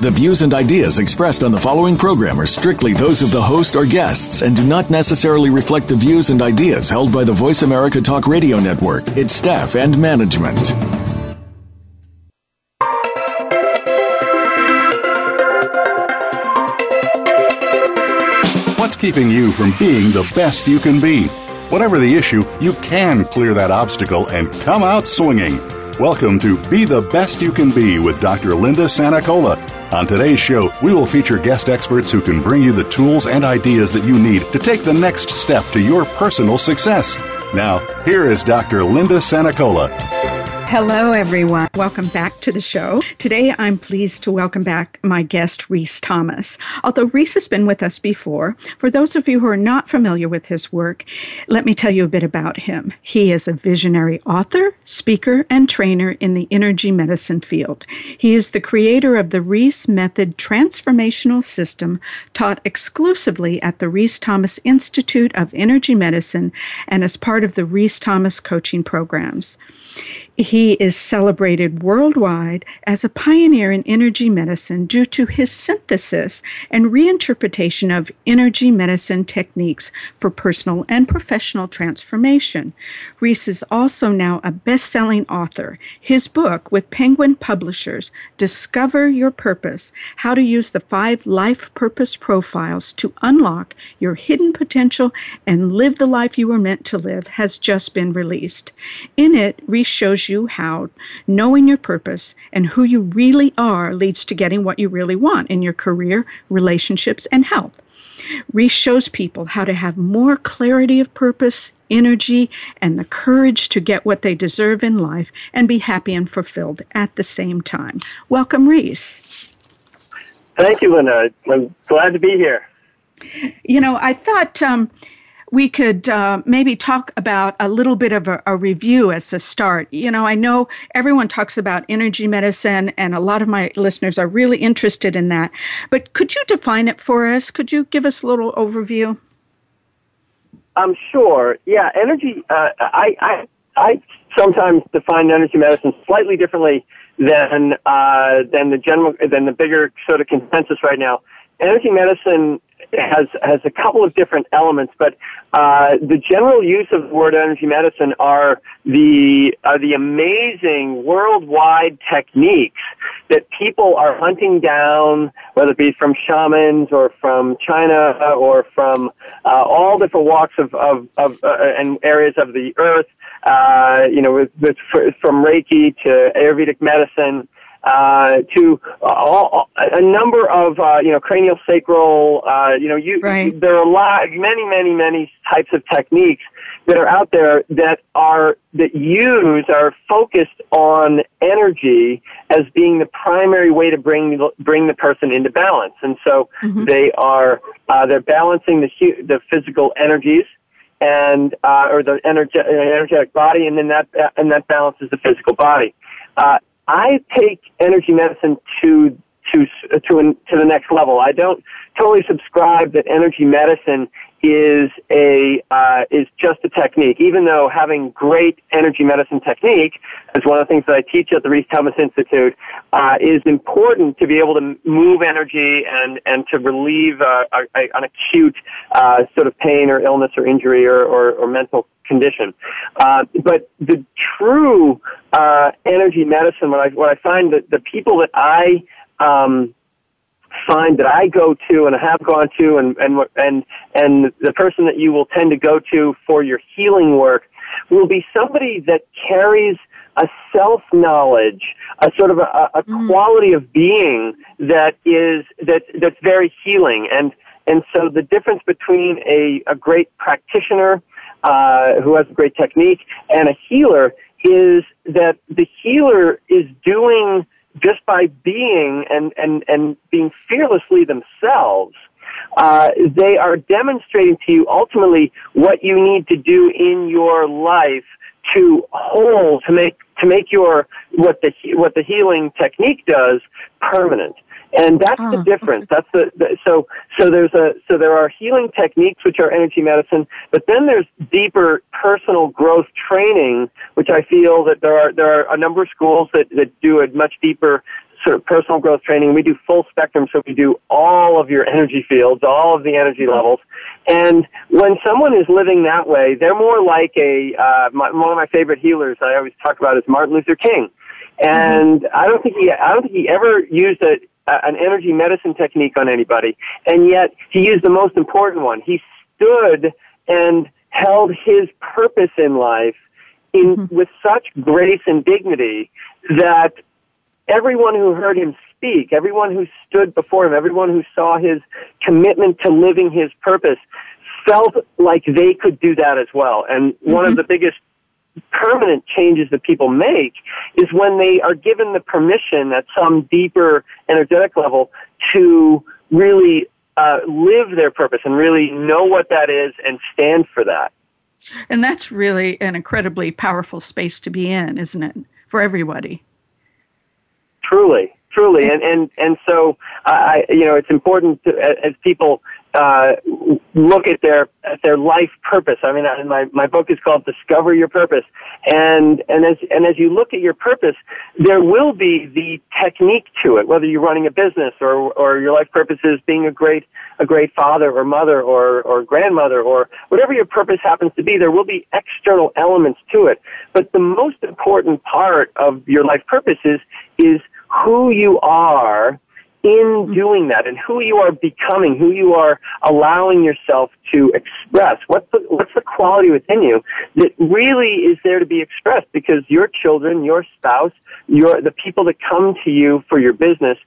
The views and ideas expressed on the following program are strictly those of the host or guests and do not necessarily reflect the views and ideas held by the Voice America Talk Radio Network, its staff, and management. What's keeping you from being the best you can be? Whatever the issue, you can clear that obstacle and come out swinging. Welcome to Be the Best You Can Be with Dr. Linda Sanicola. On today's show, we will feature guest experts who can bring you the tools and ideas that you need to take the next step to your personal success. Now, here is Dr. Linda Sanicola. Hello, everyone. Welcome back to the show. Today, I'm pleased to welcome back my guest, Rhys Thomas. Although Rhys has been with us before, for those of you who are not familiar with his work, let me tell you a bit about him. He is a visionary author, speaker, and trainer in the energy medicine field. He is the creator of the Rhys Method transformational system taught exclusively at the Rhys Thomas Institute of Energy Medicine and as part of the Rhys Thomas coaching programs. He is celebrated worldwide as a pioneer in energy medicine due to his synthesis and reinterpretation of energy medicine techniques for personal and professional transformation. Rhys is also now a best selling author. His book with Penguin Publishers, Discover Your Purpose How to Use the Five Life Purpose Profiles to Unlock Your Hidden Potential and Live the Life You Were Meant to Live, has just been released. In it, Rhys shows you how knowing your purpose and who you really are leads to getting what you really want in your career, relationships, and health. Rhys shows people how to have more clarity of purpose, energy, and the courage to get what they deserve in life and be happy and fulfilled at the same time. Welcome, Rhys. Thank you, Linda. I'm glad to be here. You know, I thought um, we could uh, maybe talk about a little bit of a, a, review as a start. You know, I know everyone talks about energy medicine, and a lot of my listeners are really interested in that. But could you define it for us? Could you give us a little overview? I'm um, sure. Yeah, energy. Uh, I, I I sometimes define energy medicine slightly differently than uh, than the general than the bigger sort of consensus right now. Energy medicine has has a couple of different elements, but uh, the general use of the word energy medicine are the are the amazing worldwide techniques that people are hunting down, whether it be from shamans or from China or from uh, all different walks of of, of uh, and areas of the earth. Uh, you know, with, with, from Reiki to Ayurvedic medicine uh, to all, a number of uh, you know cranial sacral. Uh, you know, you, right. there are a lot, many, many, many types of techniques that are out there that are that use are focused on energy as being the primary way to bring bring the person into balance, and so mm-hmm. they are uh, they're balancing the the physical energies and uh, or the energetic, energetic body, and then that and that balances the physical body. Uh, I take energy medicine to to to an, to the next level. I don't totally subscribe that energy medicine is a uh, is just a technique. Even though having great energy medicine technique is one of the things that I teach at the Rhys Thomas Institute uh, is important to be able to move energy and and to relieve uh, a, a, an acute uh, sort of pain or illness or injury or, or, or mental condition. Uh, but the true uh, energy medicine, what I what I find that the people that I um, find that I go to and I have gone to, and and and and the person that you will tend to go to for your healing work will be somebody that carries a self knowledge, a sort of a, a mm. quality of being that is that that's very healing and. And so the difference between a, a great practitioner uh, who has a great technique, and a healer is that the healer is doing just by being and, and, and being fearlessly themselves. Uh, they are demonstrating to you ultimately what you need to do in your life to hold to make to make your what the what the healing technique does permanent. And that's oh, the difference. That's the, the, so so there's a so there are healing techniques which are energy medicine, but then there's deeper personal growth training, which I feel that there are there are a number of schools that that do a much deeper sort of personal growth training. We do full spectrum, so we do all of your energy fields, all of the energy levels. And when someone is living that way, they're more like a uh, my, one of my favorite healers. I always talk about is Martin Luther King, and mm-hmm. I don't think he I don't think he ever used a, an energy medicine technique on anybody, and yet he used the most important one. He stood and held his purpose in life in mm-hmm. with such grace and dignity that everyone who heard him speak, everyone who stood before him, everyone who saw his commitment to living his purpose felt like they could do that as well. And mm-hmm. one of mm-hmm. the biggest permanent changes that people make is when they are given the permission at some deeper energetic level to really uh, live their purpose and really know what that is and stand for that. And that's really an incredibly powerful space to be in, isn't it, for everybody? Truly, truly, and and and so I, you know, it's important to, as people uh, look at their at their life purpose. I mean, I, my my book is called Discover Your Purpose, and and as and as you look at your purpose, there will be the technique to it. Whether you're running a business or or your life purpose is being a great a great father or mother or or grandmother or whatever your purpose happens to be, there will be external elements to it. But the most important part of your life purpose is is who you are in mm-hmm. doing that and who you are becoming, who you are allowing yourself to express. What's the, what's the quality within you that really is there to be expressed because your children, your spouse, your, the people that come to you for your business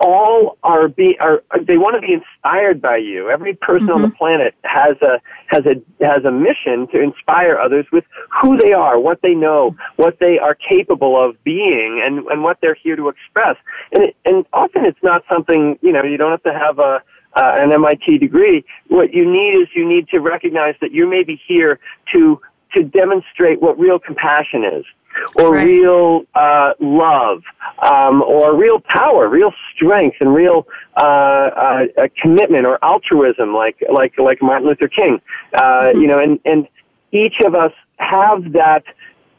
all are be are they want to be inspired by you. Every person mm-hmm. on the mm-hmm. planet has a has a has a mission to inspire others with who they are, what they know, what they are capable of being, and and what they're here to express. And it, and often it's not something you know you don't have to have a uh, an MIT degree. What you need is you need to recognize that you may be here to to demonstrate what real compassion is or right. real uh, love, um, or real power, real strength, and real uh, uh, commitment or altruism, like like like Martin Luther King. Uh, mm-hmm. You know, and and each of us have that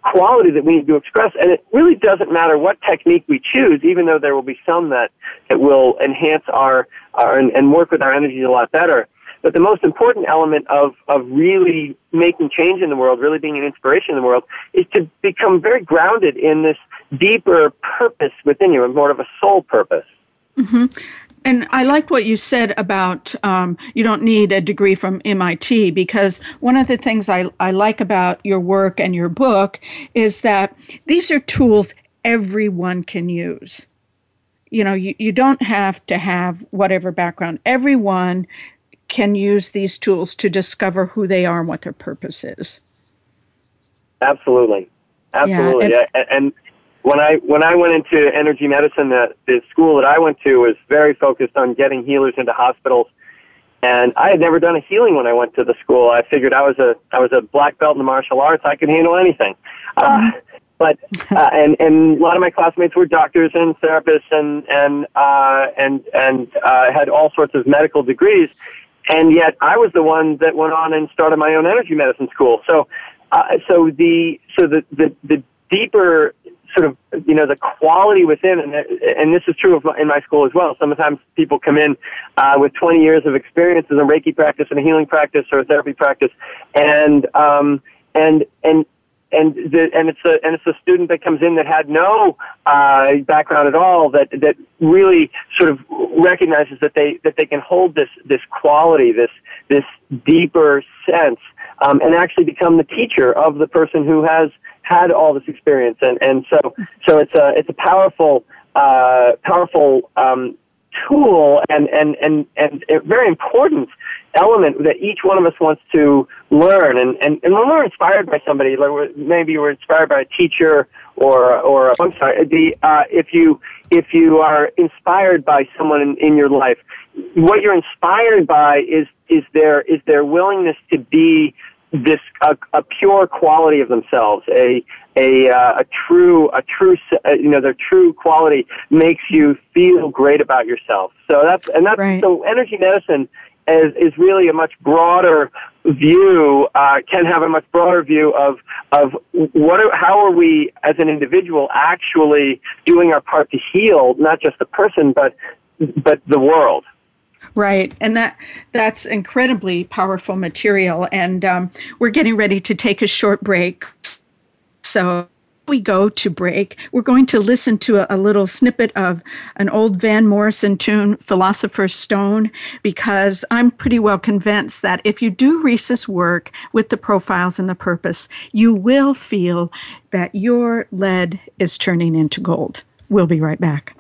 quality that we need to express, and it really doesn't matter what technique we choose, even though there will be some that that will enhance our, our and, and work with our energies a lot better. But the most important element of, of really making change in the world, really being an inspiration in the world, is to become very grounded in this deeper purpose within you, and more of a soul purpose. Mm-hmm. And I liked what you said about um, you don't need a degree from MIT because one of the things I, I like about your work and your book is that these are tools everyone can use. You know, you, you don't have to have whatever background. Everyone can use these tools to discover who they are and what their purpose is. Absolutely, absolutely. Yeah, and, and, when I when I went into energy medicine, the, the school that I went to was very focused on getting healers into hospitals. And I had never done a healing when I went to the school. I figured I was a I was a black belt in the martial arts. I could handle anything. Uh, mm-hmm. but uh, and and a lot of my classmates were doctors and therapists and and uh, and and uh, had all sorts of medical degrees and yet I was the one that went on and started my own energy medicine school. So, uh, so the so the, the the deeper sort of you know the quality within, and and this is true of my, in my school as well. Sometimes people come in uh, with 20 years of experience in a Reiki practice, and a healing practice, or a therapy practice, and um, and and and the, and it's a and it's a student that comes in that had no uh, background at all that that really sort of recognizes that they that they can hold this this quality this this deeper sense um, and actually become the teacher of the person who has had all this experience. And and so so it's a it's a powerful uh, powerful um, tool and, and, and, and very important element that each one of us wants to learn. And, and, and when we're inspired by somebody, like maybe we're inspired by a teacher or, or I'm sorry, the, uh, if you, if you are inspired by someone in, in your life, what you're inspired by is, is their, is their willingness to be this a, a pure quality of themselves, a a uh, a true a true uh, you know their true quality makes you feel great about yourself. So that's and that's right. so energy medicine is is really a much broader view uh, can have a much broader view of of what are, how are we as an individual actually doing our part to heal not just the person but but the world. Right, and that that's incredibly powerful material. And um, we're getting ready to take a short break, so we go to break, we're going to listen to a, a, little snippet of an old Van Morrison tune, Philosopher's Stone, because I'm pretty well convinced that if you do Rhys's work with the profiles and the purpose, you will feel that your lead is turning into gold. We'll be right back.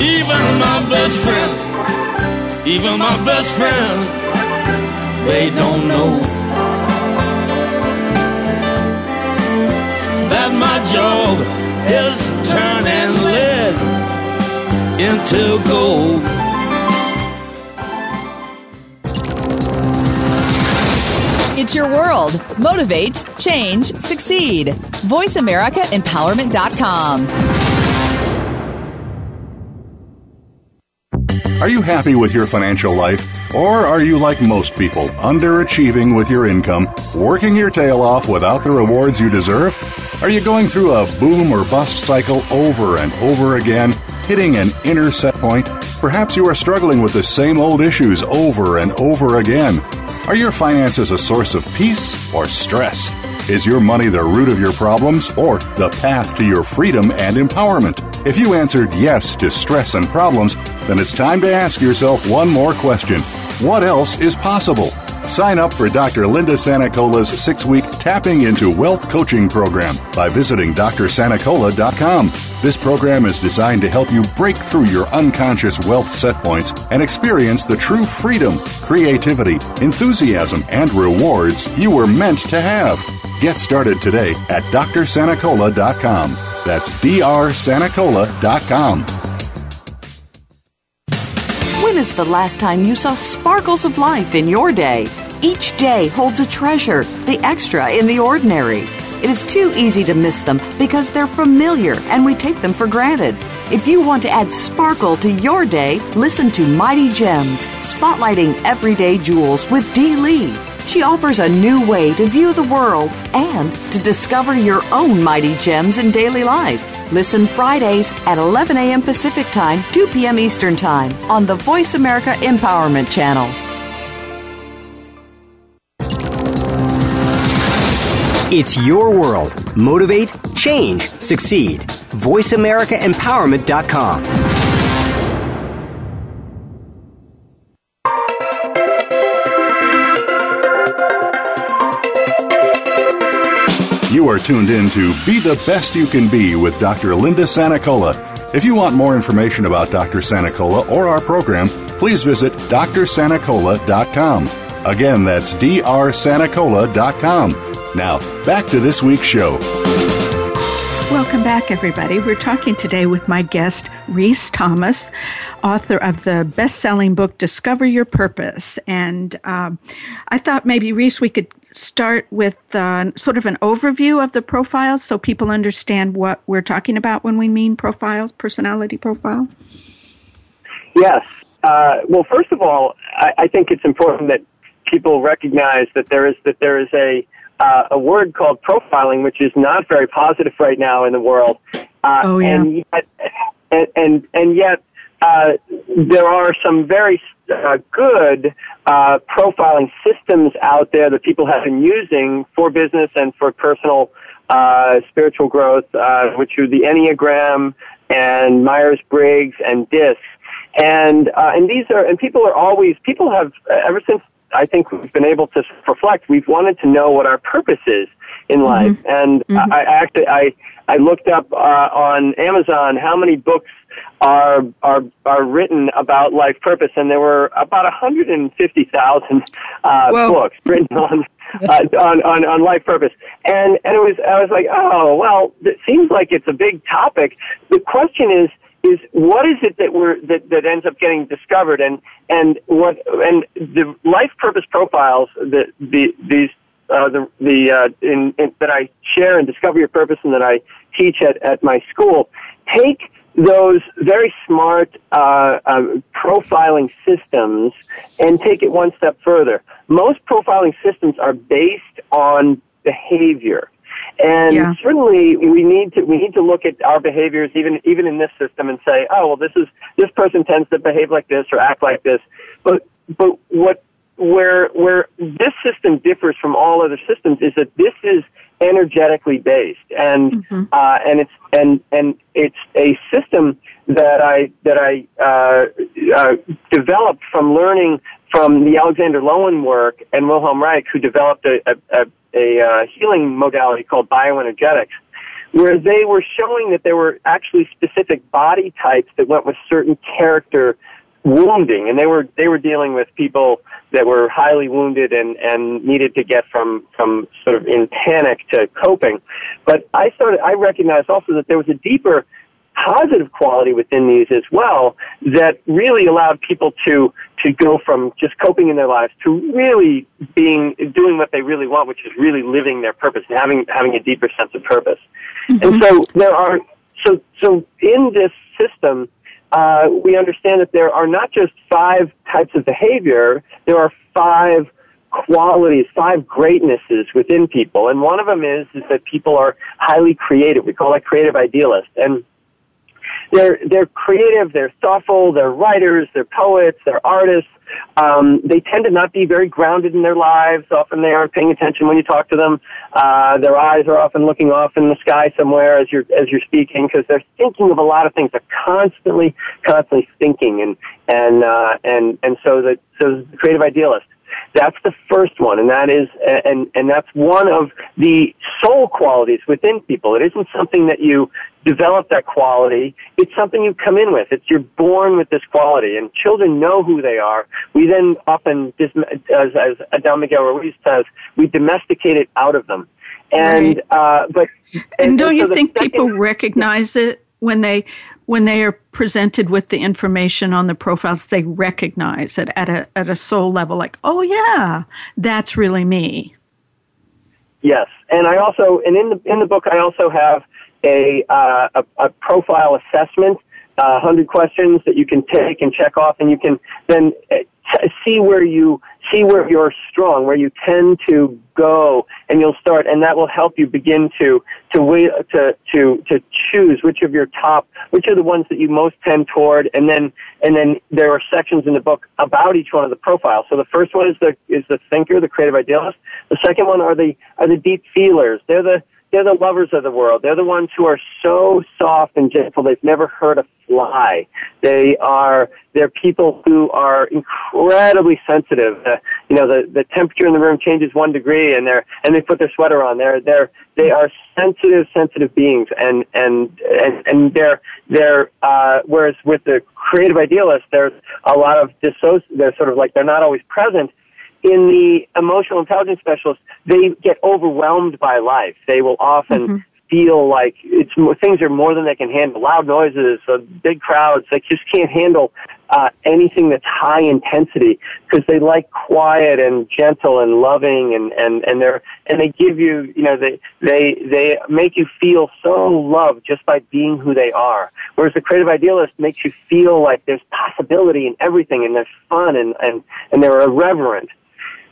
Even my best friends, even my best friends, they don't know that my job is turning lead into gold. It's your world. Motivate, change, succeed. VoiceAmericaEmpowerment.com. Are you happy with your financial life? Or are you like most people, underachieving with your income, working your tail off without the rewards you deserve? Are you going through a boom or bust cycle over and over again, hitting an inner set point? Perhaps you are struggling with the same old issues over and over again. Are your finances a source of peace or stress? Is your money the root of your problems or the path to your freedom and empowerment? If you answered yes to stress and problems, then it's time to ask yourself one more question What else is possible? Sign up for Dr. Linda Sanacola's six week Tapping into Wealth coaching program by visiting drsanacola.com. This program is designed to help you break through your unconscious wealth set points and experience the true freedom, creativity, enthusiasm, and rewards you were meant to have. Get started today at drsanacola.com. That's drsanacola.com. When is the last time you saw sparkles of life in your day? Each day holds a treasure, the extra in the ordinary. It is too easy to miss them because they're familiar and we take them for granted. If you want to add sparkle to your day, listen to Mighty Gems, spotlighting everyday jewels with Dee Lee. She offers a new way to view the world and to discover your own mighty gems in daily life. Listen Fridays at 11 a.m. Pacific Time, 2 p.m. Eastern Time on the Voice America Empowerment Channel. It's your world. Motivate, change, succeed. VoiceAmericaEmpowerment.com. are tuned in to Be the Best You Can Be with Dr. Linda Sanacola. If you want more information about Dr. Sanacola or our program, please visit drsanacola.com. Again, that's drsanacola.com. Now, back to this week's show. Welcome back, everybody. We're talking today with my guest, Rhys Thomas, author of the best selling book, Discover Your Purpose. And um, I thought maybe, Rhys, we could start with uh, sort of an overview of the profiles so people understand what we're talking about when we mean profiles, personality profile? Yes. Uh, well, first of all, I, I, think it's important that people recognize that there is that there is a uh, a word called profiling, which is not very positive right now in the world. Uh, oh yeah. And yet, and and, and yet uh, there are some very uh, good uh, profiling systems out there that people have been using for business and for personal uh, spiritual growth, uh, which are the Enneagram and Myers Briggs and DISC. And uh, and these are and people are always people have ever since I think we've been able to reflect. We've wanted to know what our purpose is in life, mm-hmm. and mm-hmm. I, I actually I I looked up uh, on Amazon how many books are are are written about life purpose, and there were about 150,000 uh, books written on, uh, on on on life purpose. And and it was I was like, oh well, it seems like it's a big topic. The question is is what is it that we're that, that ends up getting discovered and and what and the life purpose profiles that the these uh, the the uh, in, in, that I share and discover your purpose and that I teach at at my school take those very smart uh, uh, profiling systems and take it one step further. Most profiling systems are based on behavior. And yeah. certainly we need to we need to look at our behaviors even even in this system and say, oh well this is this person tends to behave like this or act like this. But but what where where this system differs from all other systems is that this is energetically based and mm-hmm. uh, and it's and and it's a system that I that I uh, uh, developed from learning from the Alexander Lowen work and Wilhelm Reich, who developed a, a, a uh, healing modality called bioenergetics, where they were showing that there were actually specific body types that went with certain character wounding, and they were they were dealing with people that were highly wounded and and needed to get from from sort of in panic to coping. But I started I recognized also that there was a deeper positive quality within these as well that really allowed people to to go from just coping in their lives to really being doing what they really want, which is really living their purpose and having having a deeper sense of purpose. Mm-hmm. And so there are so so in this system, uh, we understand that there are not just five types of behavior, there are five qualities, five greatnesses within people. And one of them is, is that people are highly creative. We call that creative idealist. And they're they're creative, they're thoughtful, they're writers, they're poets, they're artists. Um, they tend to not be very grounded in their lives. Often they aren't paying attention when you talk to them. Uh, their eyes are often looking off in the sky somewhere as you're as you're speaking because they're thinking of a lot of things. They're constantly constantly thinking and and uh, and and so the so the creative idealist. That's the first one, and that is, and and that's one of the soul qualities within people. It isn't something that you develop that quality. It's something you come in with. It's you're born with this quality, and children know who they are. We then often, as as Don Miguel Ruiz says, we domesticate it out of them. And right. uh, but and, and don't so you think second, people recognize it when they when they are presented with the information on the profiles, they recognize it at a at a soul level, like, oh yeah, that's really me. Yes, and I also and in the in the book I also have a uh, a, a, profile assessment, uh, hundred questions that you can take and check off, and you can then uh, see where you see where you're strong, where you tend to go, and you'll start, and that will help you begin to to to to to choose which of your top, which are the ones that you most tend toward, and then and then there are sections in the book about each one of the profiles. So the first one is the is the thinker, the creative idealist. The second one are the are the deep feelers. They're the they're the lovers of the world. They're the ones who are so soft and gentle. They've never hurt a fly. They are they're people who are incredibly sensitive. Uh, you know, the the temperature in the room changes one degree, and they're and they put their sweater on. They're they're they are sensitive, sensitive beings, and and and, and they're they're uh, whereas with the creative idealists, there's a lot of dissoci. They're sort of like they're not always present in the emotional intelligence specialists, they get overwhelmed by life. They will often mm-hmm. feel like it's things are more than they can handle. Loud noises, uh, big crowds, they just can't handle uh, anything that's high intensity because they like quiet and gentle and loving and and and they're and they give you you know they they they make you feel so loved just by being who they are whereas the creative idealist makes you feel like there's possibility in everything and there's fun and and and they're irreverent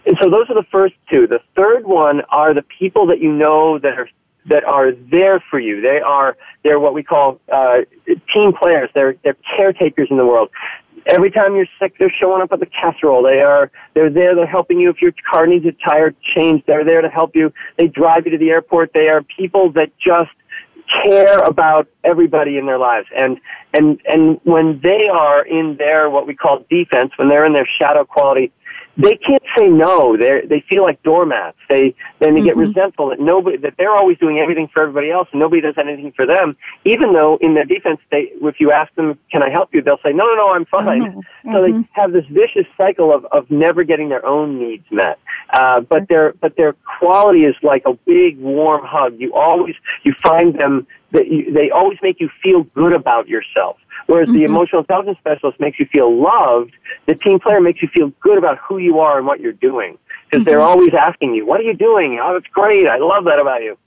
and so those are the first two. The third one are the people that you know that are that are there for you. They are they're what we call uh, team players. They're they're caretakers in the world. Every time you're sick, they're showing up at the casserole. They are they're there. They're helping you if your car needs a tire changed. They're there to help you. They drive you to the airport. They are people that just care about everybody in their lives and and and when they are in their what we call defense when they're in their shadow quality they can't say no. They they feel like doormats. They then they mm-hmm. get resentful that nobody that they're always doing everything for everybody else and nobody does anything for them. Even though in their defense, they if you ask them, "Can I help you?" They'll say, "No, no, no, I'm fine." Mm-hmm. So they mm-hmm. have this vicious cycle of of never getting their own needs met. Uh, but their but their quality is like a big warm hug. You always you find them that you, they always make you feel good about yourself Whereas the mm-hmm. emotional intelligence specialist makes you feel loved, the team player makes you feel good about who you are and what you're doing. Because they're mm-hmm. always asking you, what are you doing? Oh, that's great. I love that about you.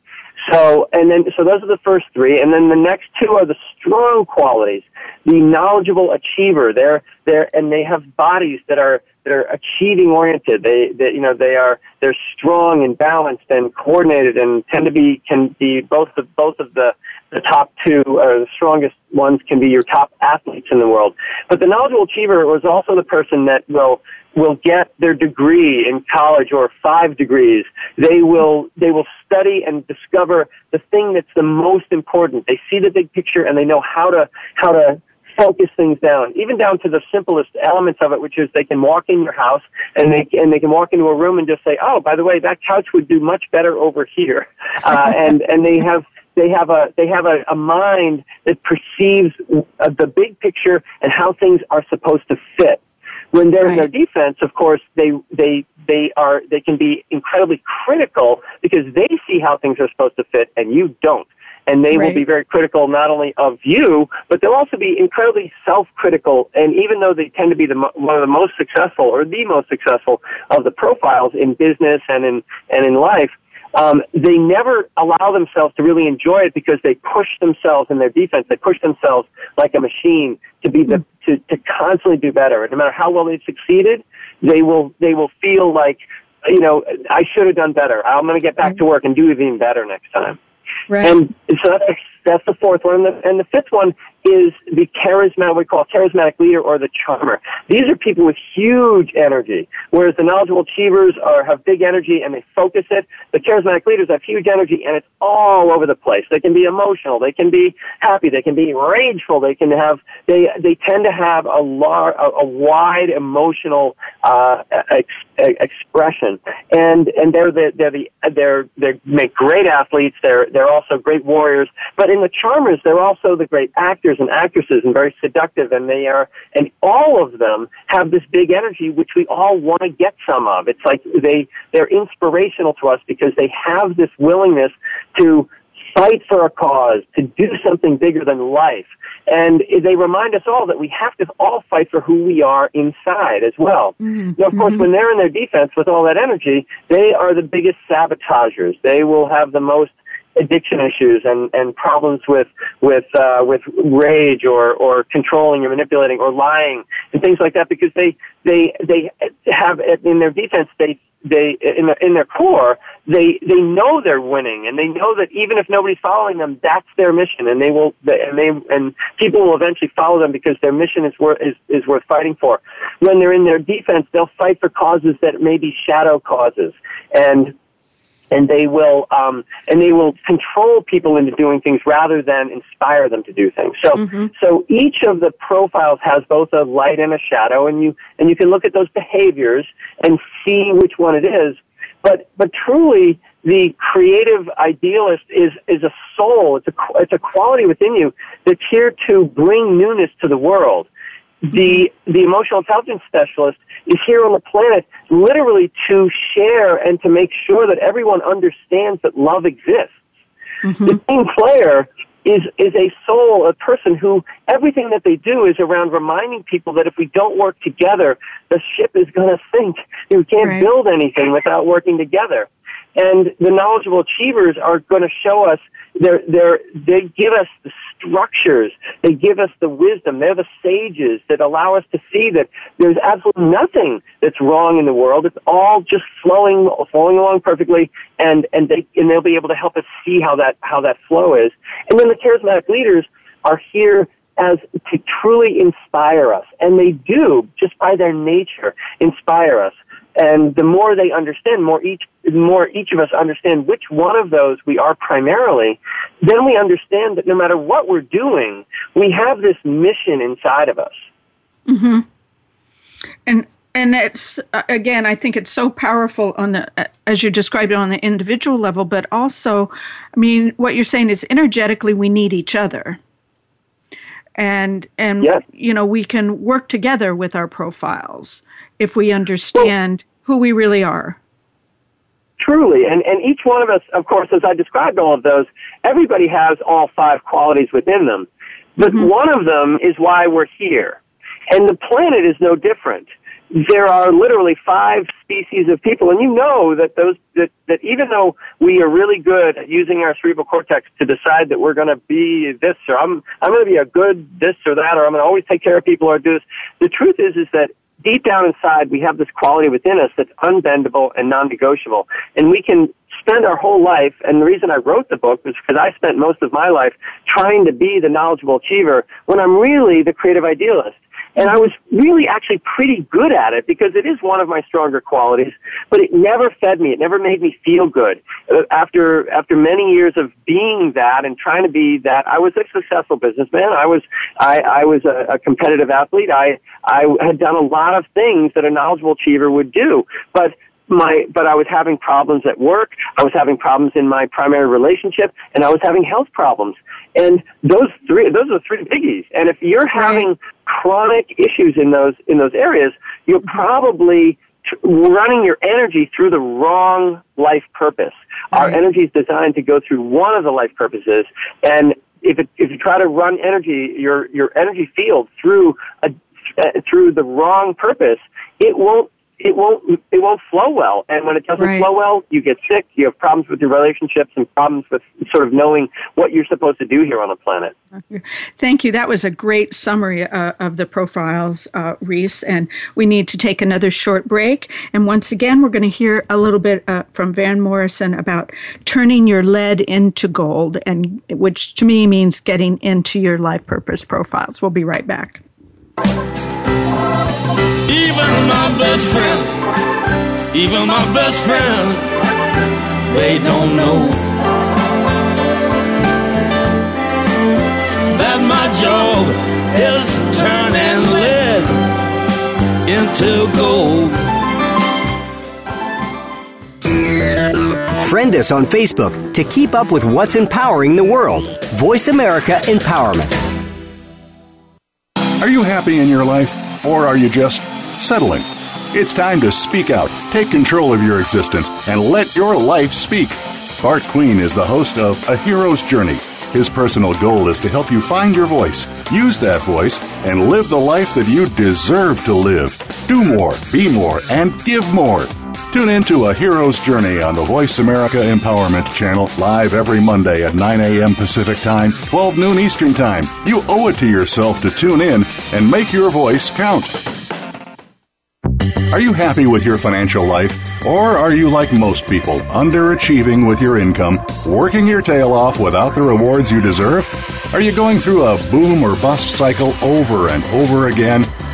So, and then, so those are the first three, and then the next two are the strong qualities. The knowledgeable achiever, they're, they're, and they have bodies that are, that are achieving oriented. They, they, you know, they are, they're strong and balanced and coordinated and tend to be, can be both of, both of the, the top two or the strongest ones can be your top athletes in the world. But the knowledgeable achiever was also the person that will will get their degree in college or five degrees. They will they will study and discover the thing that's the most important. They see the big picture and they know how to how to focus things down, even down to the simplest elements of it, which is they can walk in your house and they and they can walk into a room and just say, "Oh, by the way, that couch would do much better over here," uh, and and they have they have a they have a, a mind that perceives uh, the big picture and how things are supposed to fit. When they're in their defense, of course, they they they are they can be incredibly critical because they see how things are supposed to fit and you don't. And they will be very critical not only of you, but they'll also be incredibly self-critical. And even though they tend to be the one of the most successful or the most successful of the profiles in business and in and in life, um, they never allow themselves to really enjoy it because they push themselves in their defense. They push themselves like a machine to be the to, to constantly do better. And no matter how well they've succeeded, they will they will feel like you know I should have done better. I'm going to get back to work and do even better next time. Right. And so that's, that's the fourth one. And the, and the fifth one is the charismatic, we call charismatic leader or the charmer. These are people with huge energy, whereas the knowledgeable achievers are, have big energy and they focus it. The charismatic leaders have huge energy and it's all over the place. They can be emotional, they can be happy, they can be rageful, they can have, they, they tend to have a lar- a, a wide emotional, uh, ex- expression. And, and they're the, they're the, they're, they make great athletes, they're, they're also great warriors, but in the charmers, they're also the great actors and actresses and very seductive and they are, and all of them have this big energy which we all want to get some of. It's like they, they're inspirational to us because they have this willingness to fight for a cause, to do something bigger than life. And they remind us all that we have to all fight for who we are inside as well. Mm-hmm. Now, of course, mm-hmm. when they're in their defense with all that energy, they are the biggest sabotagers. They will have the most addiction issues and, and problems with with uh, with rage or, or controlling or manipulating or lying and things like that because they they they have in their defense they they in their, in their core they they know they're winning and they know that even if nobody's following them that's their mission and they will and they and people will eventually follow them because their mission is worth is, is worth fighting for. When they're in their defense they'll fight for causes that may be shadow causes and and they will um, and they will control people into doing things rather than inspire them to do things. So so each of the profiles has both a light and a shadow, and you and you can look at those behaviors and see which one it is. But but truly, the creative idealist is is a soul. It's a it's a quality within you that's here to bring newness to the world the the emotional intelligence specialist is here on the planet literally to share and to make sure that everyone understands that love exists. Mm-hmm. The team player is is a soul, a person who everything that they do is around reminding people that if we don't work together, the ship is going to sink. We can't Right. build anything without working together. And the knowledgeable achievers are going to show us they're, they're, they give us the structures. They give us the wisdom. They're the sages that allow us to see that there's absolutely nothing that's wrong in the world. It's all just flowing, flowing along perfectly, and, and they, and they'll be able to help us see how that, how that flow is. And then the charismatic leaders are here as to truly inspire us. And they do, just by their nature, inspire us. And the more they understand, more each, the more each of us understand which one of those we are primarily, then we understand that no matter what we're doing, we have this mission inside of us. mhm and and it's uh, again i think it's so powerful on the uh, as you described it on the individual level but also i mean what you're saying is energetically we need each other and and Yes. you know we can work together with our profiles if we understand who we really are Truly, and, and each one of us, of course, as I described all of those, everybody has all five qualities within them. But mm-hmm. one of them is why we're here. And the planet is no different. There are literally five species of people, and you know that those that, that even though we are really good at using our cerebral cortex to decide that we're going to be this or I'm I'm going to be a good this or that or I'm going to always take care of people or do this. The truth is is that deep down inside we have this quality within us that's unbendable and non-negotiable, and we can spend our whole life, and the reason I wrote the book was because I spent most of my life trying to be the knowledgeable achiever when I'm really the creative idealist. And I was really actually pretty good at it because it is one of my stronger qualities, but it never fed me. It never made me feel good. Uh, after, after many years of being that and trying to be that, I was a successful businessman. I was, I, I was a, a competitive athlete. I, I had done a lot of things that a knowledgeable achiever would do, but my but I was having problems at work, I was having problems in my primary relationship, and I was having health problems. And those three those are the three biggies. And if you're having chronic issues in those in those areas, you're mm-hmm. probably running your energy through the wrong life purpose. Right. Our energy is designed to go through one of the life purposes, and if it, if you try to run energy your your energy field through a uh, through the wrong purpose, it won't it won't it won't flow well. And when it doesn't right. flow well, you get sick. You have problems with your relationships and problems with sort of knowing what you're supposed to do here on the planet. Thank you. That was a great summary uh, of the profiles, uh, Rhys. And we need to take another short break. And once again, we're going to hear a little bit uh, from Van Morrison about turning your lead into gold, and which to me means getting into your life purpose profiles. We'll be right back. Even my best friends, even my best friends, they don't know that my job is turning lead into gold. Friend us on Facebook to keep up with what's empowering the world. Voice America Empowerment. Are you happy in your life, or are you just settling. It's time to speak out, take control of your existence, and let your life speak. Bart Queen is the host of A Hero's Journey. His personal goal is to help you find your voice, use that voice, and live the life that you deserve to live. Do more, be more, and give more. Tune in to A Hero's Journey on the Voice America Empowerment Channel, live every Monday at 9 a.m. Pacific Time, 12 noon Eastern Time. You owe it to yourself to tune in and make your voice count. Are you happy with your financial life? Or are you like most people, underachieving with your income, working your tail off without the rewards you deserve? Are you going through a boom or bust cycle over and over again,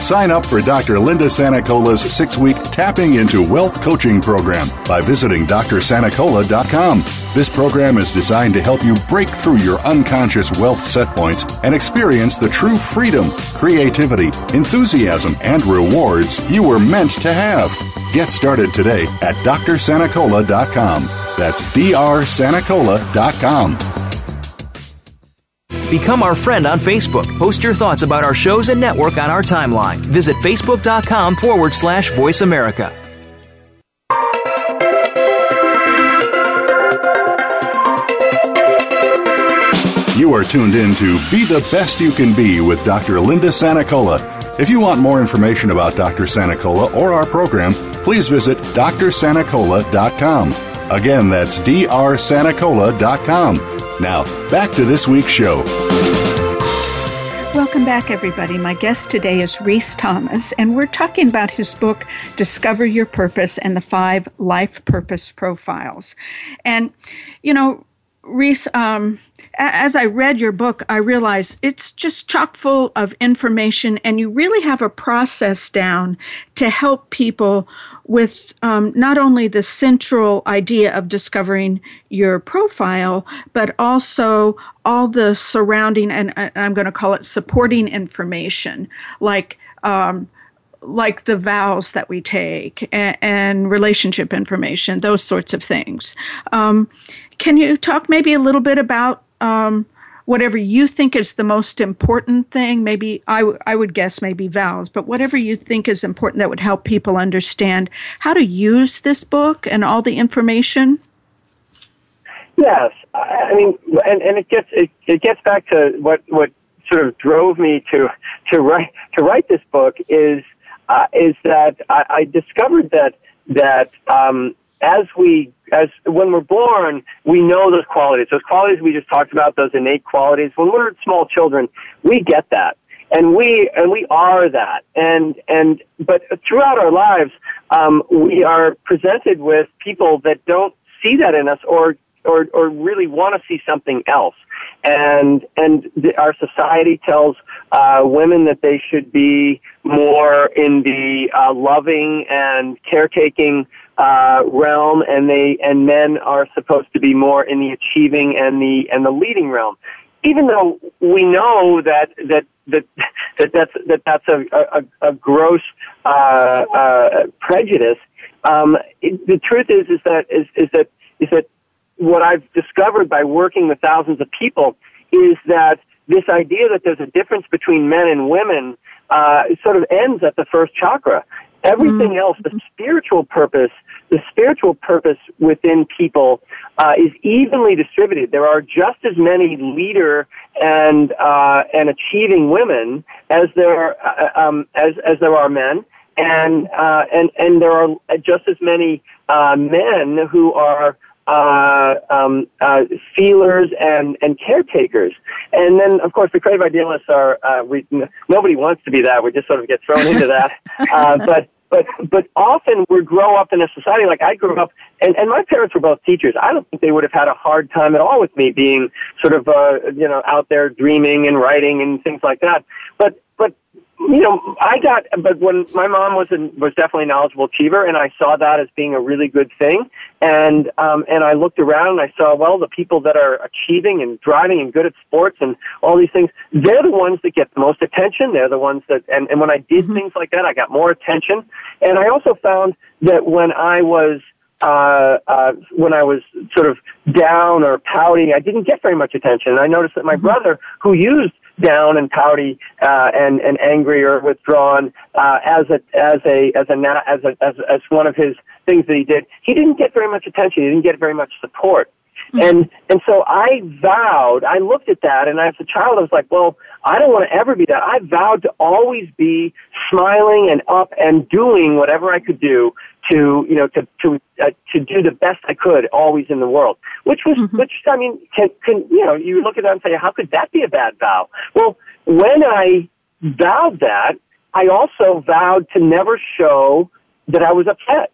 Sign up for Dr. Linda Sanacola's six week Tapping into Wealth coaching program by visiting drsanacola.com. This program is designed to help you break through your unconscious wealth set points and experience the true freedom, creativity, enthusiasm, and rewards you were meant to have. Get started today at drsanacola.com. That's drsanacola.com. Become our friend on Facebook. Post your thoughts about our shows and network on our timeline. Visit facebook.com forward slash voice America. You are tuned in to Be the Best You Can Be with Dr. Linda Sanacola. If you want more information about Dr. Sanacola or our program, please visit drsanacola.com. Again, that's drsanacola.com. Now, back to this week's show. Welcome back, everybody. My guest today is Rhys Thomas, and we're talking about his book, Discover Your Purpose and the Five Life Purpose Profiles. And, you know, Rhys, um, as I read your book, I realized it's just chock full of information, and you really have a process down to help people with um, not only the central idea of discovering your profile, but also all the surrounding, and I'm going to call it supporting information, like um, like the vows that we take and, and relationship information, those sorts of things. Um, can you talk maybe a little bit about um, whatever you think is the most important thing? Maybe I, w- I would guess maybe vows, but whatever you think is important that would help people understand how to use this book and all the information. Yes, I mean, and, and it gets it, it gets back to what what sort of drove me to to write to write this book is uh, is that I, I discovered that that um, as we as when we're born, we know those qualities. Those qualities we just talked about, those innate qualities. When we're small children, we get that, and we and we are that. And and but throughout our lives, um, we are presented with people that don't see that in us or or, or really want to see something else. And, and the, our society tells uh, women that they should be more in the uh, loving and caretaking uh, realm, and they and men are supposed to be more in the achieving and the and the leading realm. Even though we know that that that that that's that that's a a, a gross uh, uh, prejudice, um, it, the truth is is that is is that is that what I've discovered by working with thousands of people is that this idea that there's a difference between men and women uh, sort of ends at the first chakra. Everything mm-hmm. else, the spiritual purpose, the spiritual purpose within people uh, is evenly distributed. There are just as many leader and uh, and achieving women as there uh, um, as as there are men, and uh, and and there are just as many uh, men who are uh, um, uh, feelers and, and caretakers. And then, of course, the creative idealists are, uh, we, n- nobody wants to be that. We just sort of get thrown into that. Uh, but, but, but often we grow up in a society like I grew up, and, and my parents were both teachers. I don't think they would have had a hard time at all with me being sort of, uh, you know, out there dreaming and writing and things like that. But, but you know, I got, but when my mom was an, was definitely a knowledgeable achiever, and I saw that as being a really good thing, and um, and I looked around and I saw, well, the people that are achieving and driving and good at sports and all these things, they're the ones that get the most attention. They're the ones that, and and when I did mm-hmm. things like that, I got more attention, and I also found that when I was uh, uh, when I was sort of down or pouting, I didn't get very much attention. And I noticed that my mm-hmm. brother, who used down and pouty uh, and and angry or withdrawn uh, as a as a as a as a as, as one of his things that he did. He didn't get very much attention. He didn't get very much support. Mm-hmm. And and so I vowed. I looked at that, and as a child, I was like, well. I don't want to ever be that. I vowed to always be smiling and up and doing whatever I could do to you know to to uh, to do the best I could always in the world, which was mm-hmm. which I mean can can you know you look at that and say how could that be a bad vow? Well, when I vowed that, I also vowed to never show that I was upset.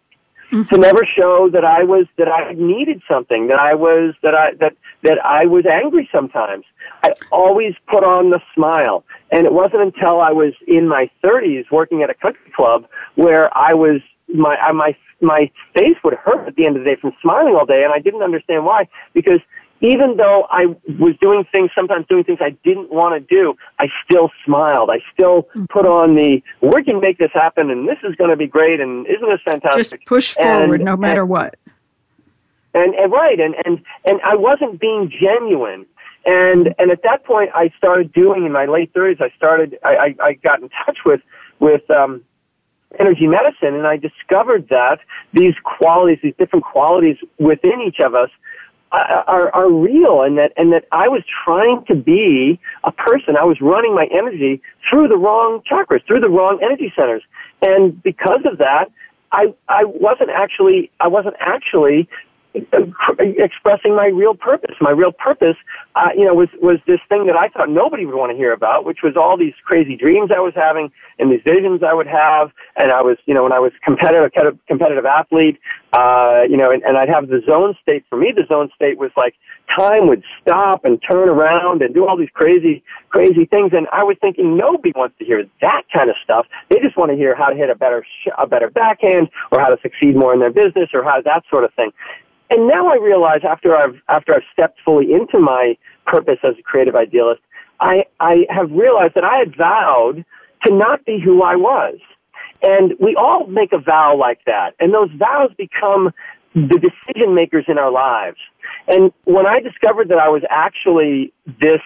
Mm-hmm. To never show that I was that I needed something, that I was that I that that I was angry sometimes. I always put on the smile. And it wasn't until I was in my 30s working at a country club where I was my my my face would hurt at the end of the day from smiling all day, and I didn't understand why. Because even though I was doing things, sometimes doing things I didn't want to do, I still smiled. I still mm-hmm. put on the "we can make this happen," and this is going to be great, and isn't this fantastic? Just push forward, and, no matter and, what. And, and right, and and and I wasn't being genuine. And and at that point, I started doing in my late thirties. I started. I, I I got in touch with with um, energy medicine, and I discovered that these qualities, these different qualities within each of us, Uh, are, are real, and that and that I was trying to be a person. I was running my energy through the wrong chakras, through the wrong energy centers, and because of that, I I wasn't actually I wasn't actually expressing my real purpose. My real purpose, uh, you know, was was this thing that I thought nobody would want to hear about, which was all these crazy dreams I was having and these visions I would have. And I was, you know, when I was competitive, competitive athlete, uh, you know, and, and I'd have the zone state. For me, the zone state was like time would stop and turn around and do all these crazy, crazy things. And I was thinking nobody wants to hear that kind of stuff. They just want to hear how to hit a better, sh- a better backhand or how to succeed more in their business or how that sort of thing. And now I realize after I've after I've stepped fully into my purpose as a creative idealist, I I have realized that I had vowed to not be who I was. And we all make a vow like that. And those vows become the decision makers in our lives. And when I discovered that I was actually this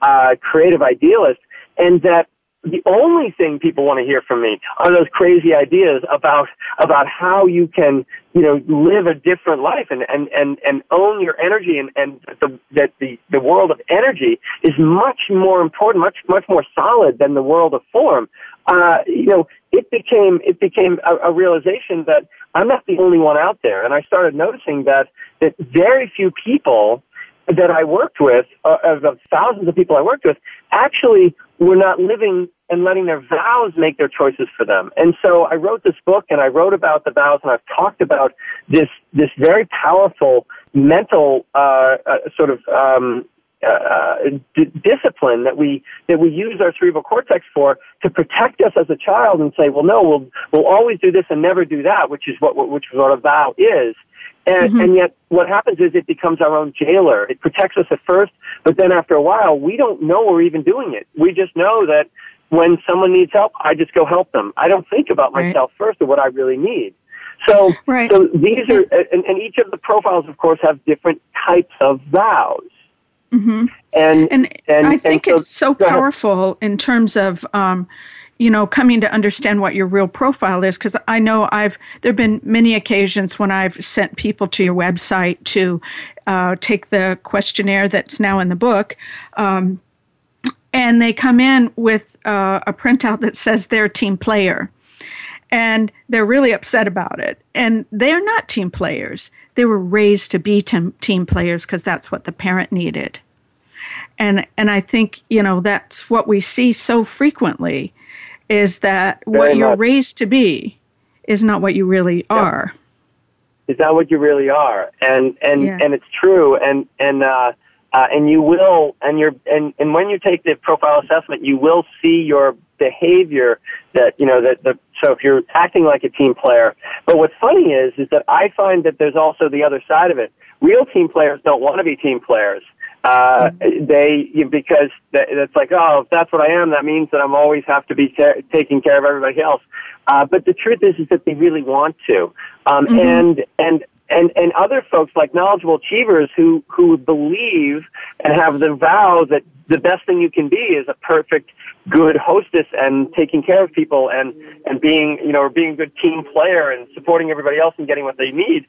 uh, creative idealist and that the only thing people want to hear from me are those crazy ideas about about how you can you know live a different life and and and, and own your energy and and the, that the the world of energy is much more important much much more solid than the world of form. Uh you know it became it became a, a realization that I'm not the only one out there. And I started noticing that that very few people that I worked with, uh, of the thousands of people I worked with, actually were not living and letting their vows make their choices for them. And so I wrote this book and I wrote about the vows and I've talked about this, this very powerful mental, uh, uh, sort of, um, uh, d- discipline that we that we use our cerebral cortex for to protect us as a child and say, well, no, we'll we'll always do this and never do that, which is what which is what a vow is. And, mm-hmm. and yet what happens is it becomes our own jailer. It protects us at first, but then after a while, we don't know we're even doing it. We just know that when someone needs help, I just go help them. I don't think about myself first or what I really need. So, right. so these are, and, and, each of the profiles, of course, have different types of vows. Mm-hmm. And, and, and I think and so, it's so powerful in terms of, um, you know, coming to understand what your real profile is. Because I know I've there have been many occasions when I've sent people to your website to uh, take the questionnaire that's now in the book. Um, and they come in with uh, a printout that says they're team player. And they're really upset about it. And they're not team players. They were raised to be team, team players because that's what the parent needed. And and i think you know that's what we see so frequently is that Very what you're raised to be is not what you really are. Is not what you really are? And and yeah. and it's true. And and uh uh, and you will, and you're, and, and when you take the profile assessment, you will see your behavior that, you know, that the, so if you're acting like a team player. But what's funny is, is that I find that there's also the other side of it. Real team players don't want to be team players. Uh, mm-hmm. they, you, because it's like, oh, if that's what I am, that means that I'm always have to be ta- taking care of everybody else. Uh, but the truth is, is that they really want to. Um, mm-hmm. and, and and and other folks like knowledgeable achievers who who believe and have the vow that the best thing you can be is a perfect good hostess and taking care of people and and being you know being a good team player and supporting everybody else and getting what they need.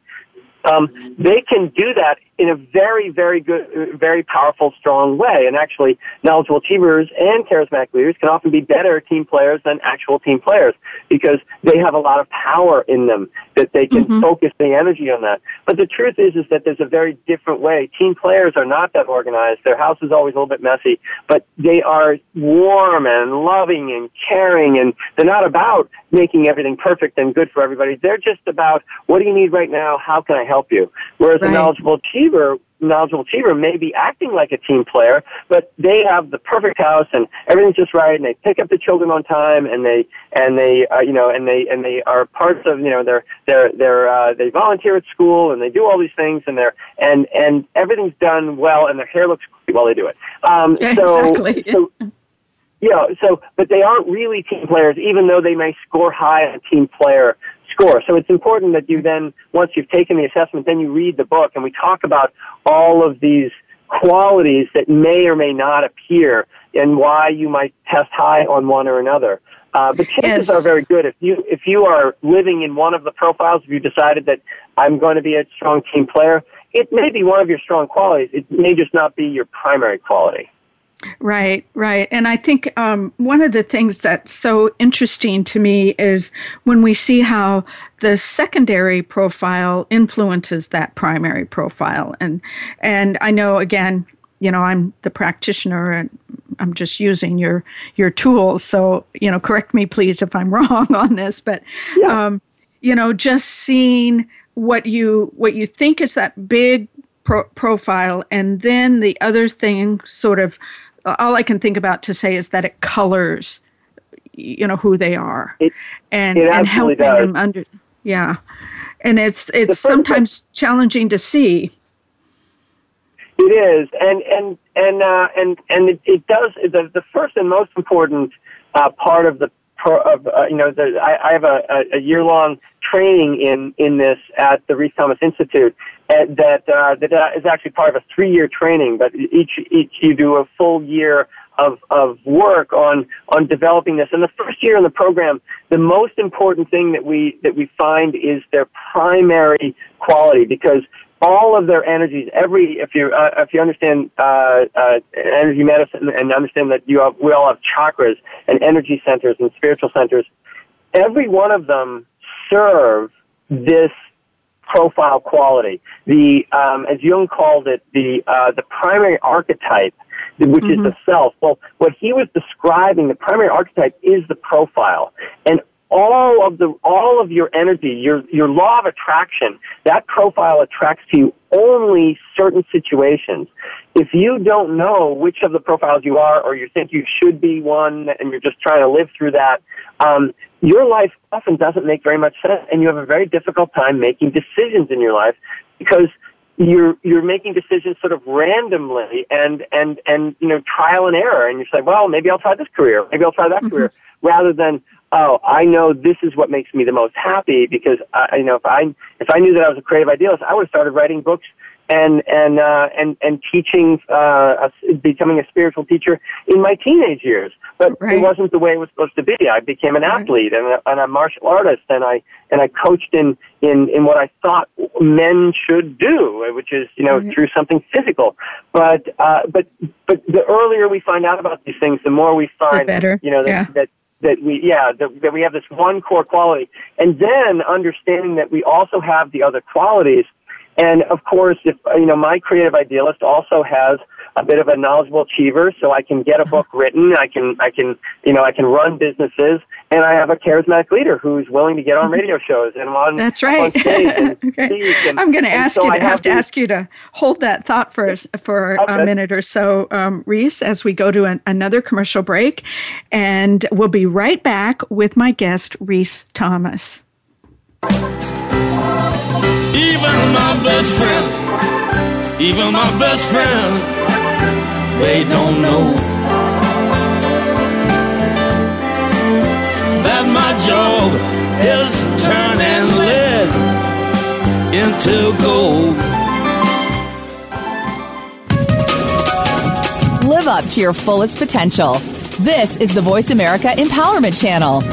Um, they can do that in a very, very good, very powerful, strong way. And actually, knowledgeable achievers and charismatic leaders can often be better team players than actual team players because they have a lot of power in them that they can mm-hmm. focus the energy on that. But the truth is, is that there's a very different way. Team players are not that organized. Their house is always a little bit messy, but they are warm and loving and caring and they're not about making everything perfect and good for everybody. They're just about what do you need right now? How can I help you? Whereas right. a knowledgeable achiever knowledgeable achiever may be acting like a team player, but they have the perfect house and everything's just right, and they pick up the children on time, and they and they uh, you know and they and they are parts of you know they're they're they're uh, they volunteer at school and they do all these things and they're and and everything's done well, and their hair looks great while they do it. Um, so, exactly. so yeah, so but they aren't really team players, even though they may score high on a team player score. So it's important that you then, once you've taken the assessment, then you read the book and we talk about all of these qualities that may or may not appear and why you might test high on one or another. Uh, but chances yes. are very good if you if you are living in one of the profiles. If you decided that I'm going to be a strong team player, it may be one of your strong qualities. It may just not be your primary quality. Right, right. And I think um, one of the things that's so interesting to me is when we see how the secondary profile influences that primary profile. And and I know again, you know, I'm the practitioner and I'm just using your your tools. So, you know, correct me please if I'm wrong on this, but yeah. um, you know, just seeing what you what you think is that big pro- profile and then the other thing sort of all I can think about to say is that it colors, you know, who they are, it, and it and helping does. them under, yeah, and it's it's sometimes thing, challenging to see. It is, and and and uh, and and it, it does. The the first and most important uh, part of the pro, of uh, you know, the, I, I have a, a year long training in in this at the Rhys Thomas Institute that uh, that uh, is actually part of a three year training. But each each you do a full year of of work on on developing this. And the first year in the program, the most important thing that we that we find is their primary quality because all of their energies, every if you uh, if you understand uh, uh, energy medicine and understand that you have, we all have chakras and energy centers and spiritual centers, every one of them serve this profile quality. The um, as Jung called it, the uh, the primary archetype, which mm-hmm. is the self. Well, what he was describing, the primary archetype is the profile, and all of the all of your energy, your your law of attraction, that profile attracts to you only certain situations. If you don't know which of the profiles you are, or you think you should be one, and you're just trying to live through that, um, your life often doesn't make very much sense, and you have a very difficult time making decisions in your life because you're you're making decisions sort of randomly and and and you know trial and error, and you say, well, maybe I'll try this career, maybe I'll try that mm-hmm. career, rather than oh, I know this is what makes me the most happy because I, you know if I if I knew that I was a creative idealist, I would have started writing books and and uh, and and teaching, uh, a, becoming a spiritual teacher in my teenage years. But right. it wasn't the way it was supposed to be. I became an athlete and a, and a martial artist, and I and I coached in in in what I thought men should do, which is you know mm-hmm. through something physical. But uh, but but the earlier we find out about these things, the more we find the better. you know that, yeah. that that we yeah that, that we have this one core quality, and then understanding that we also have the other qualities. And of course, if, you know, my creative idealist also has a bit of a knowledgeable achiever, so I can get a book written, I can, I can, you know, I can run businesses, and I have a charismatic leader who's willing to get on radio shows and on. That's right. On and okay. And, I'm going to ask so you to have, have to ask you to hold that thought for for okay. a minute or so, um, Rhys, as we go to an, another commercial break, and we'll be right back with my guest, Rhys Thomas. Even my best friends, even my best friends, they don't know that my job is turning lead into gold. Live up to your fullest potential. This is the Voice America Empowerment Channel.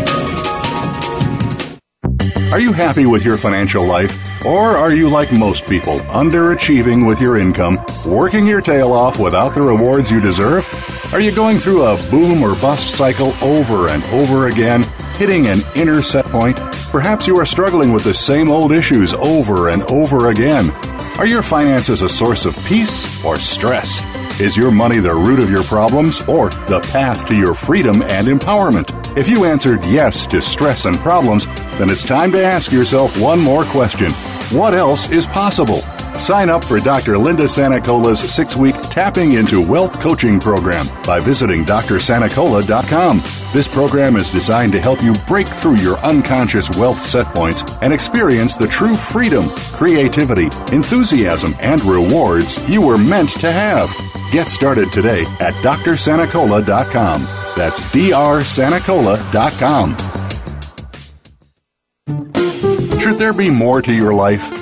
Are you happy with your financial life? Or are you like most people, underachieving with your income, working your tail off without the rewards you deserve? Are you going through a boom or bust cycle over and over again, hitting an inner set point? Perhaps you are struggling with the same old issues over and over again. Are your finances a source of peace or stress? Is your money the root of your problems or the path to your freedom and empowerment? If you answered yes to stress and problems, then it's time to ask yourself one more question What else is possible? Sign up for Dr. Linda Sanicola's six week Tapping into Wealth coaching program by visiting drsanicola.com. This program is designed to help you break through your unconscious wealth set points and experience the true freedom, creativity, enthusiasm, and rewards you were meant to have. Get started today at drsanicola.com. That's drsanicola.com. Should there be more to your life?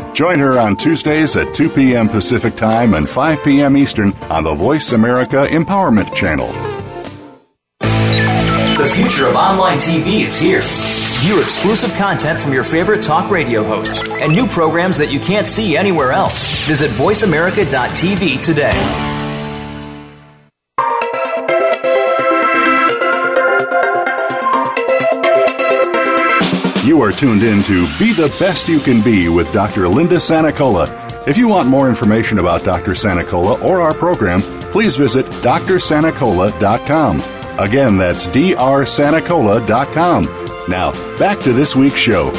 Join her on Tuesdays at 2 p.m. Pacific Time and 5 p.m. Eastern on the Voice America Empowerment Channel. The future of online TV is here. View exclusive content from your favorite talk radio hosts and new programs that you can't see anywhere else. Visit VoiceAmerica.tv today. You are tuned in to Be the Best You Can Be with Dr. Linda Sanicola. If you want more information about Dr. Sanicola or our program, please visit drsanicola.com. Again, that's drsanicola.com. Now, back to this week's show.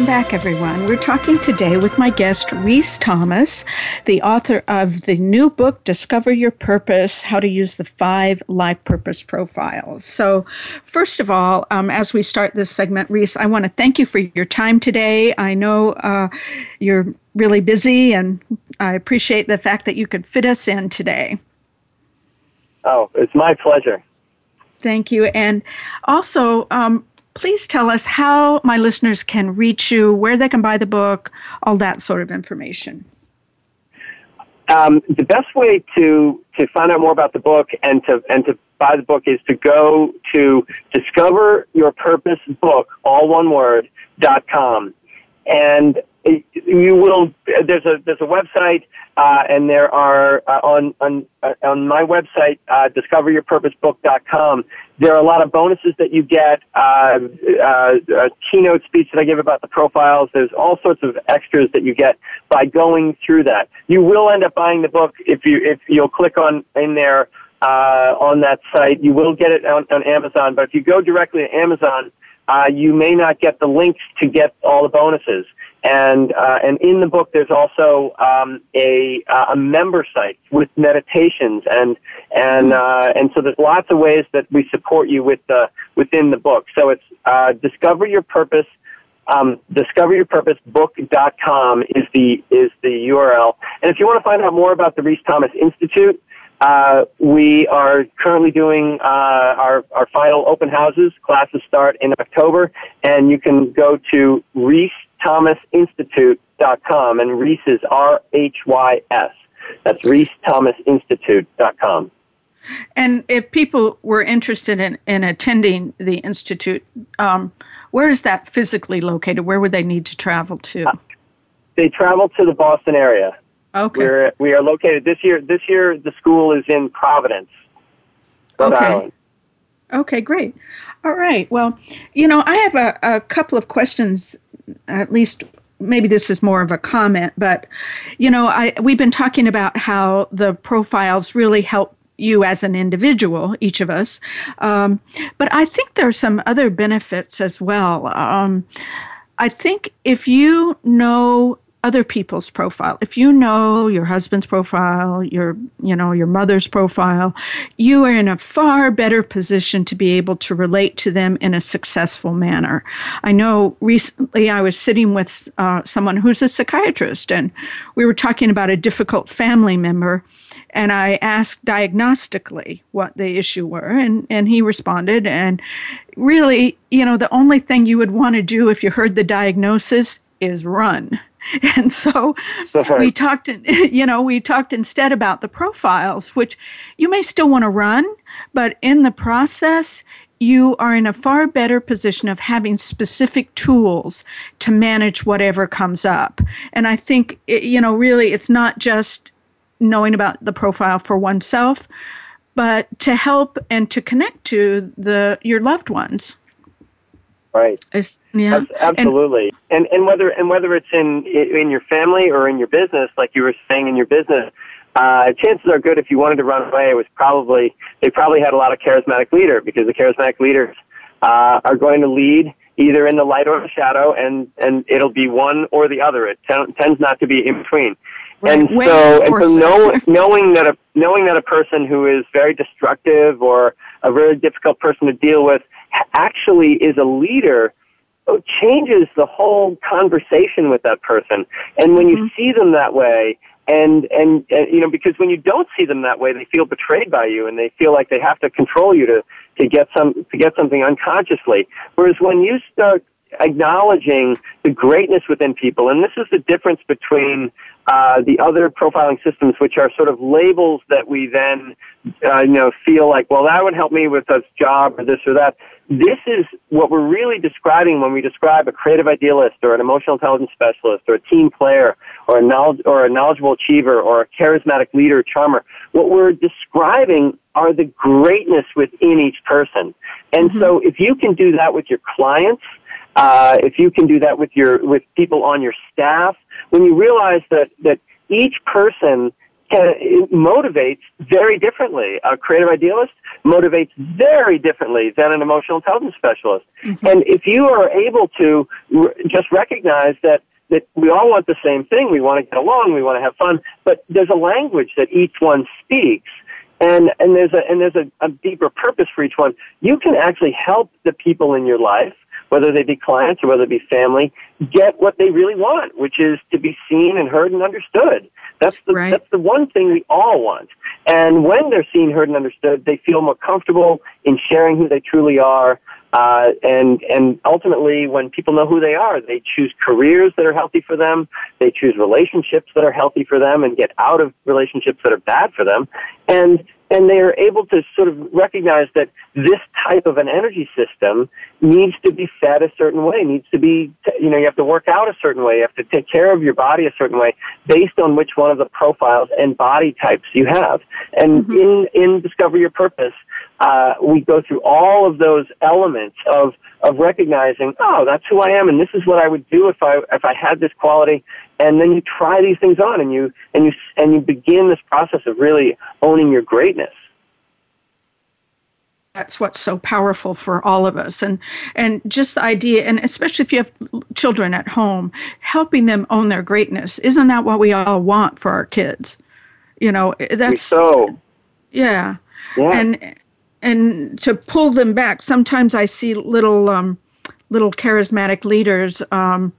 Welcome back, everyone. We're talking today with my guest, Rhys Thomas, the author of the new book, Discover Your Purpose How to Use the Five Life Purpose Profiles. So, first of all, um, as we start this segment, Rhys, I want to thank you for your time today. I know uh, you're really busy, and I appreciate the fact that you could fit us in today. Oh, it's my pleasure. Thank you. And also, um, please tell us how my listeners can reach you, where they can buy the book, all that sort of information. Um, the best way to to find out more about the book and to and to buy the book is to go to discover your purpose book all one word dot com and you will there's a there's a website uh, and there are uh, on on uh, on my website uh, discoveryourpurposebook.com there are a lot of bonuses that you get uh, uh, a keynote speech that I give about the profiles. There's all sorts of extras that you get by going through that. You will end up buying the book if you if you'll click on in there uh, on that site. You will get it on, on Amazon but if you go directly to Amazon uh, you may not get the links to get all the bonuses. And uh, and in the book, there's also um, a uh, a member site with meditations and and uh, and so there's lots of ways that we support you with the within the book. So it's uh, discover your purpose. Um, discoveryourpurposebook.com is the is the URL. And if you want to find out more about the Rhys Thomas Institute, uh, we are currently doing uh, our, our final open houses. Classes start in October, and you can go to RhysThomasInstitute.com, and Rhys is R H Y S. That's RhysThomasInstitute.com. And if people were interested in, in attending the institute, um, where is that physically located? Where would they need to travel to? Uh, they travel to the Boston area. Okay. We're, we are located this year. This year, the school is in Providence, Rhode okay. Island. Okay, great. All right. Well, you know, I have a, a couple of questions, at least maybe this is more of a comment, but you know, I we've been talking about how the profiles really help you as an individual, each of us. Um, but I think there are some other benefits as well. Um, I think if you know other people's profile. If you know your husband's profile, your you know your mother's profile, you are in a far better position to be able to relate to them in a successful manner. I know recently I was sitting with uh, someone who's a psychiatrist, and we were talking about a difficult family member, and I asked diagnostically what the issue were, and and he responded, and really, you know, the only thing you would want to do if you heard the diagnosis is run And so we talked, you know, we talked instead about the profiles, which you may still want to run, but in the process, you are in a far better position of having specific tools to manage whatever comes up. And I think, you know, really it's not just knowing about the profile for oneself, but to help and to connect to the your loved ones. Right. It's, yeah. absolutely. And, and and whether and whether it's in in your family or in your business, like you were saying in your business, uh, chances are good if you wanted to run away, it was probably they probably had a lot of charismatic leader because the charismatic leaders uh, are going to lead either in the light or the shadow, and and it'll be one or the other. It t- tends not to be in between. And so, and so know, knowing that a knowing that a person who is very destructive or a very difficult person to deal with actually is a leader oh, changes the whole conversation with that person. And when mm-hmm. you see them that way, and, and and you know because when you don't see them that way, they feel betrayed by you, and they feel like they have to control you to to get some to get something unconsciously. Whereas when you start acknowledging the greatness within people, and this is the difference between uh, the other profiling systems, which are sort of labels that we then, uh, you know, feel like, well, that would help me with this job or this or that. This is what we're really describing when we describe a creative idealist or an emotional intelligence specialist or a team player or a knowledge or a knowledgeable achiever or a charismatic leader charmer. What we're describing are the greatness within each person. And mm-hmm. so if you can do that with your clients, uh, if you can do that with your with people on your staff, when you realize that that each person can, motivates very differently. A creative idealist motivates very differently than an emotional intelligence specialist. Mm-hmm. And if you are able to r- just recognize that that we all want the same thing, we want to get along, we want to have fun, but there's a language that each one speaks. And, and there's a, and there's a, a deeper purpose for each one. You can actually help the people in your life whether they be clients or whether it be family, get what they really want, which is to be seen and heard and understood. That's the right. that's the one thing we all want. And when they're seen, heard, and understood, they feel more comfortable in sharing who they truly are. Uh, and and ultimately, when people know who they are, they choose careers that are healthy for them. They choose relationships that are healthy for them, and get out of relationships that are bad for them. And and they are able to sort of recognize that this type of an energy system needs to be fed a certain way, needs to be, you know, you have to work out a certain way, you have to take care of your body a certain way based on which one of the profiles and body types you have. And mm-hmm. in, in Discover Your Purpose, uh, we go through all of those elements of of recognizing, oh, that's who I am, and this is what I would do if I if I had this quality. And then you try these things on, and you and you and you begin this process of really owning your greatness. That's what's so powerful for all of us, and and just the idea, and especially if you have children at home, helping them own their greatness. Isn't that what we all want for our kids? You know, that's so. Yeah. yeah. And and to pull them back. Sometimes I see little um, little charismatic leaders um,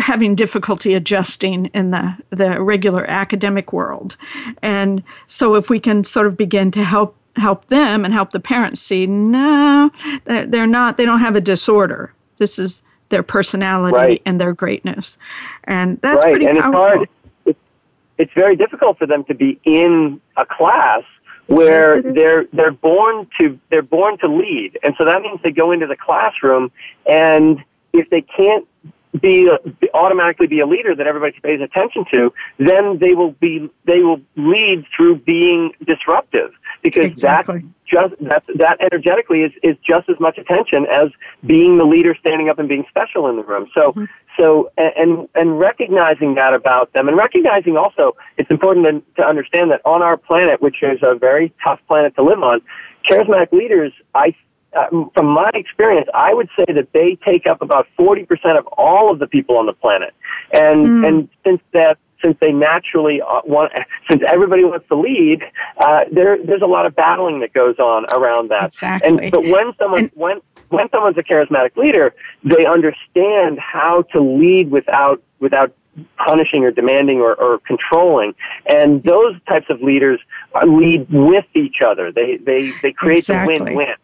having difficulty adjusting in the the regular academic world, and so if we can sort of begin to help help them and help the parents see, no, they're not. They don't have a disorder. This is their personality right. and their greatness, and that's right. pretty and powerful. It's, hard. It's, it's very difficult for them to be in a class where they're they're born to they're born to lead, and so that means they go into the classroom, and if they can't be, be automatically be a leader that everybody pays attention to, then they will be they will lead through being disruptive because exactly. that just that that energetically is is just as much attention as being the leader standing up and being special in the room. So mm-hmm. so and and recognizing that about them and recognizing also it's important to, to understand that on our planet, which is a very tough planet to live on, charismatic leaders, I uh, from my experience, I would say that they take up about 40% of all of the people on the planet. And, mm. and since that since they naturally uh, want, since everybody wants to lead, uh, there there's a lot of battling that goes on around that. Exactly. And but when someone and, when when someone's a charismatic leader, they understand how to lead without without punishing or demanding or, or controlling. And those types of leaders lead with each other. They they they create exactly. a win-win.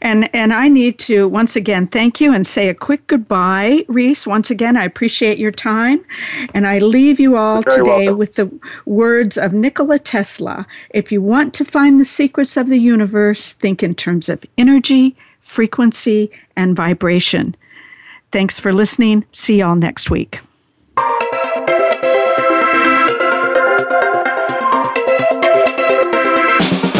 And and I need to once again thank you and say a quick goodbye, Rhys. Once again, I appreciate your time, and I leave you all today welcome. with the words of Nikola Tesla. If you want to find the secrets of the universe, think in terms of energy, frequency, and vibration. Thanks for listening. See y'all next week.